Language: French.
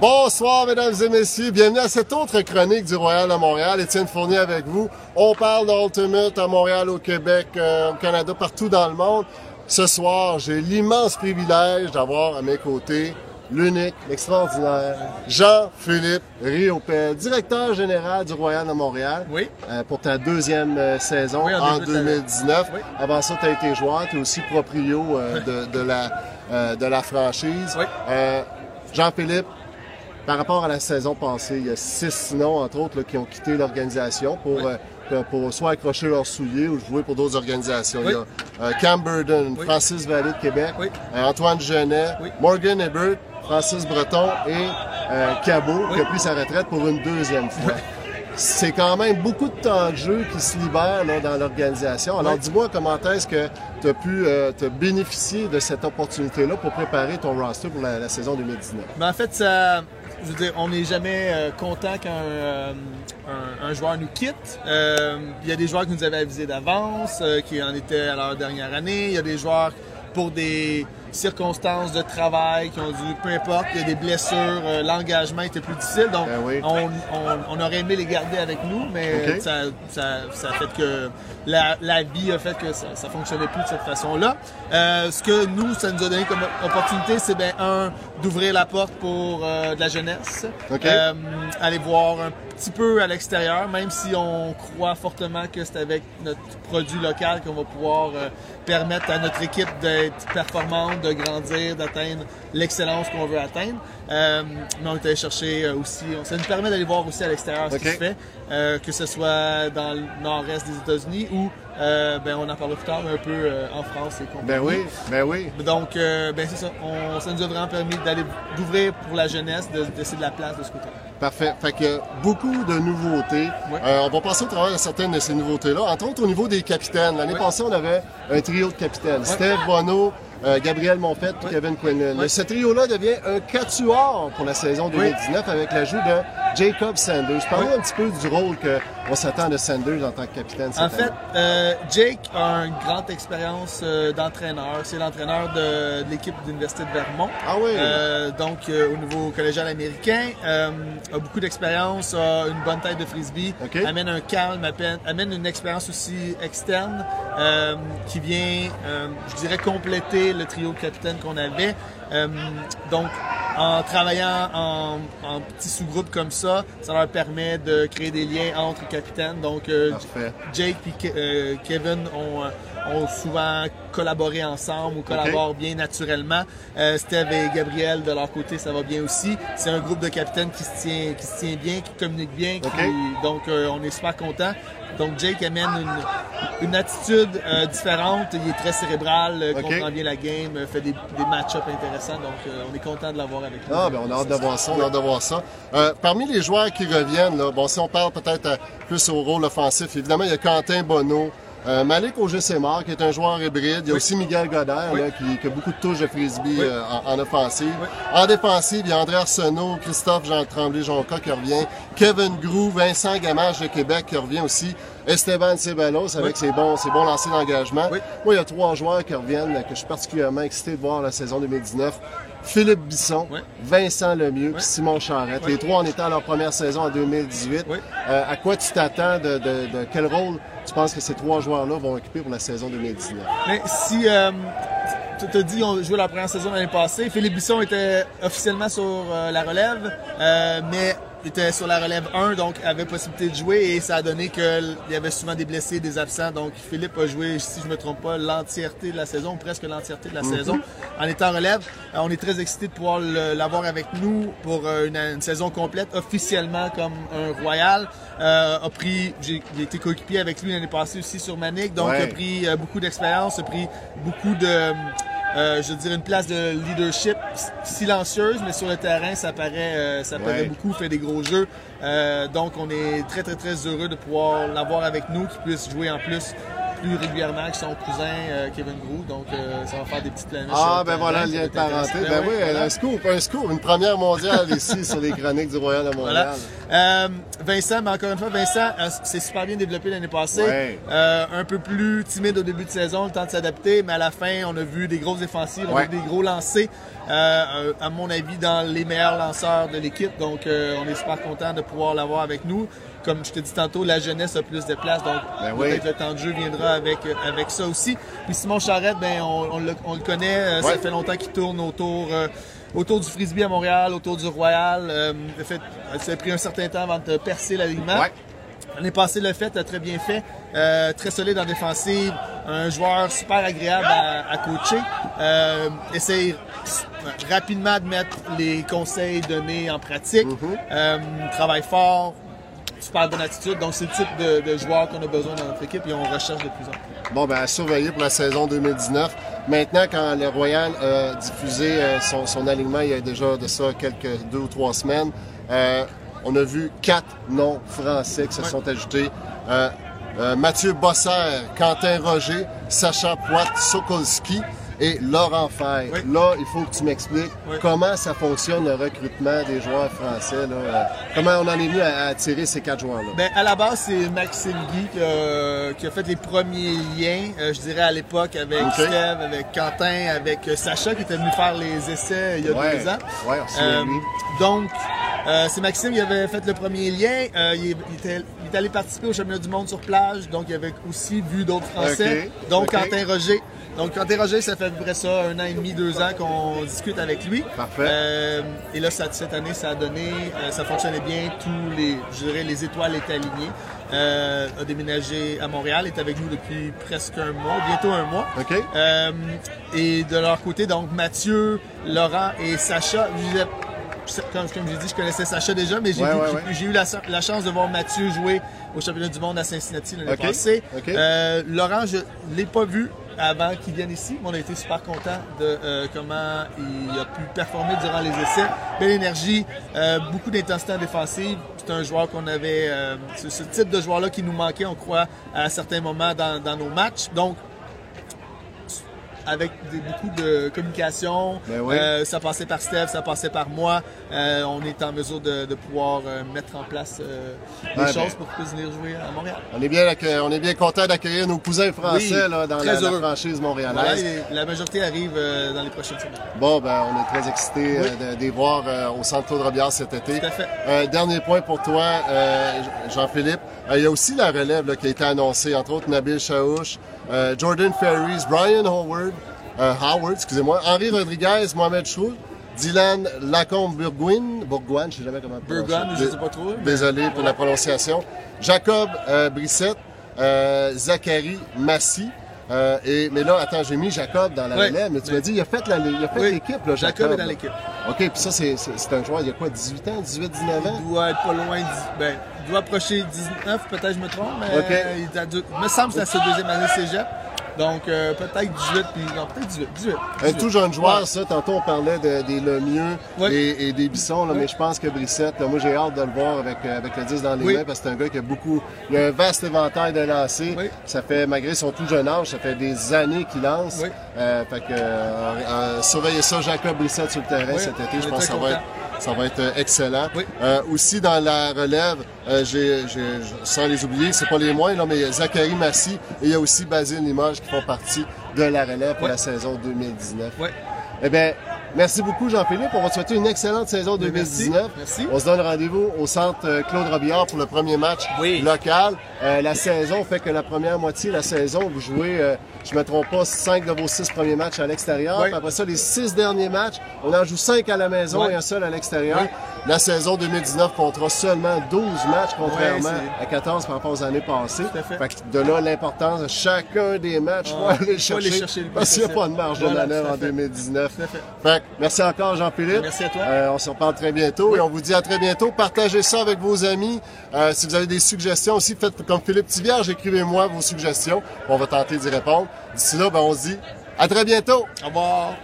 Bonsoir, mesdames et messieurs. Bienvenue à cette autre chronique du Royal de Montréal. Étienne Fournier avec vous. On parle d'Ultimate à Montréal, au Québec, euh, au Canada, partout dans le monde. Ce soir, j'ai l'immense privilège d'avoir à mes côtés l'unique, l'extraordinaire Jean-Philippe Riopel, directeur général du Royal de Montréal. Oui. euh, pour ta deuxième euh, saison Oui, en en début de l'année. 2019. Oui. Avant ça, tu as été joueur, tu es aussi proprio euh, de, de la, de la franchise. Oui. Jean-Philippe, par rapport à la saison passée, il y a six noms, entre autres, là, qui ont quitté l'organisation pour, Oui. euh, pour soit accrocher leurs souliers ou jouer pour d'autres organisations. Oui. Il y a euh, Cam Burden, Oui. Francis Vallée de Québec, euh, Antoine Genet. Morgan Ebert, Francis Breton et euh, Cabot, qui a pris sa retraite pour une deuxième fois. C'est quand même beaucoup de temps de jeu qui se libère là, dans l'organisation. Alors Oui. dis-moi comment est-ce que tu as pu euh, te bénéficier de cette opportunité-là pour préparer ton roster pour la, la saison 2019. Mais en fait, ça, je veux dire, on n'est jamais euh, content quand euh, un, un joueur nous quitte. Euh, Il y a des joueurs qui nous avaient avisé d'avance, qui en étaient à leur dernière année. Il y a des joueurs pour des circonstances de travail qui ont dû, peu importe, il y a des blessures, euh, l'engagement était plus difficile. Donc, Ben oui. on, on- on aurait aimé les garder avec nous, mais ça, ça, ça a fait que la, la vie a fait que ça, ça fonctionnait plus de cette façon-là. Euh, ce que nous, ça nous a donné comme opportunité, c'est bien un d'ouvrir la porte pour euh, de la jeunesse, aller voir un petit peu à l'extérieur, même si on croit fortement que c'est avec notre produit local qu'on va pouvoir permettre à notre équipe d'être performante, de grandir, d'atteindre l'excellence qu'on veut atteindre. Euh, mais on est allé chercher euh, aussi, ça nous permet d'aller voir aussi à l'extérieur ce qui se fait, euh, que ce soit dans le nord-est des États-Unis ou, euh, ben, on en parlera plus tard, mais un peu en France et compagnie. Ben oui, ben oui. Donc, ben c'est ça. On, ça nous a vraiment permis d'aller d'ouvrir pour la jeunesse, de, de laisser de la place de ce côté. Parfait. Fait que beaucoup de nouveautés. On va passer au travers de certaines de ces nouveautés-là. Entre autres, au niveau des capitaines. L'année passée, on avait un trio de capitaines. Steve Bono, euh, Gabriel Monfette. Kevin Quinlan. Ce trio-là devient un quatuor pour la saison 2019 avec l'ajout de Jacob Sanders. Parlons Ouais. un petit peu du rôle qu'on s'attend de Sanders en tant que capitaine cette En fait, euh, Jake a une grande expérience euh, d'entraîneur. C'est l'entraîneur de, de l'équipe de l'Université de Vermont. Ah oui? Euh, donc, au niveau collégial américain, a beaucoup d'expérience, a une bonne tête de frisbee, amène un calme, amène, une expérience aussi externe qui vient, je dirais, compléter le trio de capitaine qu'on avait. Donc, en travaillant en, en petits sous-groupes comme ça, ça leur permet de créer des liens entre capitaines. Donc, euh. Jake et Kevin ont, euh, ont souvent collaboré ensemble ou collaborent bien naturellement. Euh, Steve et Gabriel, de leur côté, ça va bien aussi. C'est un groupe de capitaines qui se tient, qui se tient bien, qui communique bien. qui- donc, euh, on est super contents. Donc, Jake amène une, une attitude euh, différente. Il est très cérébral, euh, comprend bien la game, euh, fait des, des match-ups intéressants. Donc, euh, on est content de l'avoir avec nous. Ah, ben on a hâte de voir ça, on a hâte de voir ça. Euh, parmi les joueurs qui reviennent, là, bon, si on parle peut-être euh, plus au rôle offensif, évidemment, il y a Quentin Bonneau, euh, Malik Auger-Sémar, qui est un joueur hybride. Il y a aussi Miguel Godard, Oui. là, qui, qui a beaucoup de touches de frisbee Oui. euh, en, en offensive. En défensive, il y a André Arsenault, Christophe Jean Tremblay-Jonca qui revient, Kevin Grou, Vincent Gamache de Québec qui revient aussi, Esteban Ceballos avec ses bons, ses bons lancers d'engagement. Moi, il y a trois joueurs qui reviennent, que je suis particulièrement excité de voir la saison 2019. Philippe Bisson. Vincent Lemieux. Simon Charrette. Les trois en étant à leur première saison en 2018. Oui. Euh, à quoi tu t'attends de, de- de quel rôle tu penses que ces trois joueurs-là vont occuper pour la saison 2019? Mais si euh, tu t'as dit on joué la première saison l'année passée, Philippe Bisson était officiellement sur euh, la relève, euh, mais était sur la relève 1, donc avait possibilité de jouer et ça a donné qu'il y avait souvent des blessés, des absents. Donc Philippe a joué, si je me trompe pas, l'entièreté de la saison, presque l'entièreté de la saison en étant relève. Euh, on est très excités de pouvoir l'avoir avec nous pour euh, une, une saison complète, officiellement comme un Royal. Euh, a pris, j'ai été coéquipier avec lui l'année passée aussi sur Manic, donc Ouais. a pris beaucoup d'expérience, a pris beaucoup de, euh, je dirais une place de leadership silencieuse, mais sur le terrain, ça paraît, euh, ça paraît Ouais. beaucoup, fait des gros jeux. Euh, donc, on est très, très, très heureux de pouvoir l'avoir avec nous, qu'il puisse jouer en plus plus régulièrement que son cousin euh, Kevin Grou. Donc, euh, ça va faire des petites planèches. Ah, ben voilà, le lien de parenté. Ben oui, voilà. un scoop, un scoop, une première mondiale ici sur les chroniques du Royal de Montréal. Voilà. Euh, Vincent, mais encore une fois, Vincent s'est super bien développé l'année passée. Ouais. Un peu plus timide au début de saison, le temps de s'adapter, mais à la fin, on a vu des grosses défensives, on Ouais. a vu des gros lancers. euh, à mon avis, dans les meilleurs lanceurs de l'équipe. Donc, euh, on est super content de pouvoir l'avoir avec nous. Comme je te dis tantôt, la jeunesse a plus de place, donc Ben oui. peut-être le temps de jeu viendra avec, euh, avec ça aussi. Puis Simon Charrette, ben, on, on le, on le connaît, euh, Ouais. ça fait longtemps qu'il tourne autour, euh, autour du frisbee à Montréal, autour du Royal. Euh, en fait, ça a pris un certain temps avant de percer l'alignement. Ouais. L'année passée, le fait très bien fait. Euh, très solide en défensive. Un joueur super agréable à, à coacher. Euh, essaye rapidement de mettre les conseils donnés en pratique. Euh, travaille fort. Super bonne attitude. Donc, c'est le type de, de joueur qu'on a besoin dans notre équipe et on recherche de plus en plus. Bon, ben, à surveiller pour la saison 2019. Maintenant, quand le Royal a diffusé euh, son, son alignement, il y a déjà de ça quelques deux ou trois semaines, euh, on a vu quatre noms français qui se Ouais. sont ajoutés. Euh, euh, Mathieu Bosser, Quentin Roger, Sacha Poit, Sokolski et Laurent Fay. Oui. Là, il faut que tu m'expliques Oui. comment ça fonctionne le recrutement des joueurs français. Là, Euh, comment on en est venu à, à attirer ces quatre joueurs-là? Ben, à la base, c'est Maxime Guy qui a, qui a fait les premiers liens, euh, je dirais à l'époque, avec. Steve, avec Quentin, avec euh, Sacha qui était venu faire les essais il y a Ouais. deux ans. Ouais, on Euh, donc, euh, c'est Maxime qui avait fait le premier lien. Euh, il, est- il était, il allé participer au championnat du monde sur plage, donc il avait aussi vu d'autres Français, Ok. dont Ok. Quentin Roger. Donc, Quentin Roger, ça fait à peu près ça, un an et demi, deux ans qu'on discute avec lui. Parfait. Euh, et là, ça- cette année, ça a donné, euh, ça fonctionnait bien. Tous les, je dirais, les étoiles étaient alignées. Euh, a déménagé à Montréal, est avec nous depuis presque un mois, bientôt un mois. OK? Euh, et de leur côté, donc Mathieu, Laurent et Sacha, comme, comme j'ai dit, je connaissais Sacha déjà, mais j'ai Ouais, ouais, ouais. eu la, la chance de voir Mathieu jouer au championnat du monde à Cincinnati l'année Ok, passée. ok. Euh, Laurent, je ne l'ai pas vu avant qu'il vienne ici, on a été super content de euh, comment il a pu performer durant les essais. Belle énergie, euh, beaucoup d'intensité en défensive. C'est un joueur qu'on avait, euh, c'est ce type de joueur-là qui nous manquait, on croit, à certains moments dans, dans nos matchs. Donc, avec des- beaucoup de communication. Ben oui. Euh, ça passait par Steph, ça passait par moi. Euh, on est en mesure de, de pouvoir euh, mettre en place des Ouais, choses ben. pour qu'ils puissent venir jouer à Montréal. On est bien, on est bien content d'accueillir nos cousins français Oui, là, dans la, la franchise montréalaise. la majorité arrive dans les prochaines semaines. Bon, ben, on est très excités Oui. de, de les voir au Centre Claude Robillard cet été. Tout à fait. Dernier point pour toi, Jean-Philippe. Il y a aussi la relève là, qui a été annoncée, entre autres Nabil Chaouch, Jordan Ferries, Brian Howard, euh, Howard, excusez-moi, Henri Rodriguez, Mohamed Chroul, Dylan Lacombe-Bourgoin, Bourgoin, je sais jamais comment. Bourgoin, je Dé- sais pas trop, mais- Désolé pour la prononciation. Jacob euh, Brissette, euh, Zachary Massy. euh, et, mais là, attends, j'ai mis Jacob dans la relève, mais tu m'as dit, il a fait a Oui. l'équipe, Jacob. Jacob est dans l'équipe. OK, puis ça, c'est un joueur, il y a quoi, 18 ans, 18, 19 ans? Il doit être pas loin, de, ben, il doit approcher 19, peut-être je me trompe, mais il, deux- il me semble que c'est sa deuxième année cégep. Donc euh, peut-être 18, puis non, peut-être 18. 18, Un 18. tout jeune joueur, Ouais. ça. Tantôt, on parlait de- des Lemieux Oui. et, et des Bissons, là, Oui. mais je pense que Brissette, là, moi, j'ai hâte de le voir avec, euh, avec le 10 dans les Oui. mains parce que c'est un gars qui a beaucoup. Il a un vaste éventail de lancers. Oui. Ça fait, malgré son tout jeune âge, ça fait des années qu'il lance. Oui. Euh, fait que, euh, euh, surveillez ça, Jacob Brissette sur le terrain cet été. Je pense que ça va, être. Ça va être euh, excellent. Oui. Euh, aussi, dans la relève, euh, j'ai, j'ai- sans les oublier, c'est pas les moins, là, mais Zachary Massy et il y a aussi Basile Limoges qui font partie de la relève pour Oui. la saison 2019. Ouais. Eh bien, merci beaucoup Jean-Philippe. On va te souhaiter une excellente saison Ben, merci. 2019. Merci. On se donne rendez-vous au centre euh, Claude Robillard pour le premier match Oui. local. Euh, la saison fait que la première moitié de la saison, vous jouez, euh, je ne me trompe pas, cinq de vos six premiers matchs à l'extérieur. Oui. Après ça, les six derniers matchs, on en joue cinq à la maison Oui. et un seul à l'extérieur. La saison 2019 comptera seulement 12 matchs, contrairement à 14 par rapport aux années passées. Tout à fait. que de là, l'importance de chacun des matchs, faut Ah, aller faut le chercher, aller chercher le plus parce qu'il n'y a pas de marge de manœuvre en fait. 2019. Tout à fait. Fait merci encore Jean-Philippe. Merci à toi. Euh, on se reparle très bientôt et on vous dit à très bientôt. Partagez ça avec vos amis. Euh, si vous avez des suggestions aussi, faites comme Philippe Tivierge, écrivez-moi vos suggestions. On va tenter d'y répondre. D'ici là, ben, on se dit à très bientôt. Au revoir.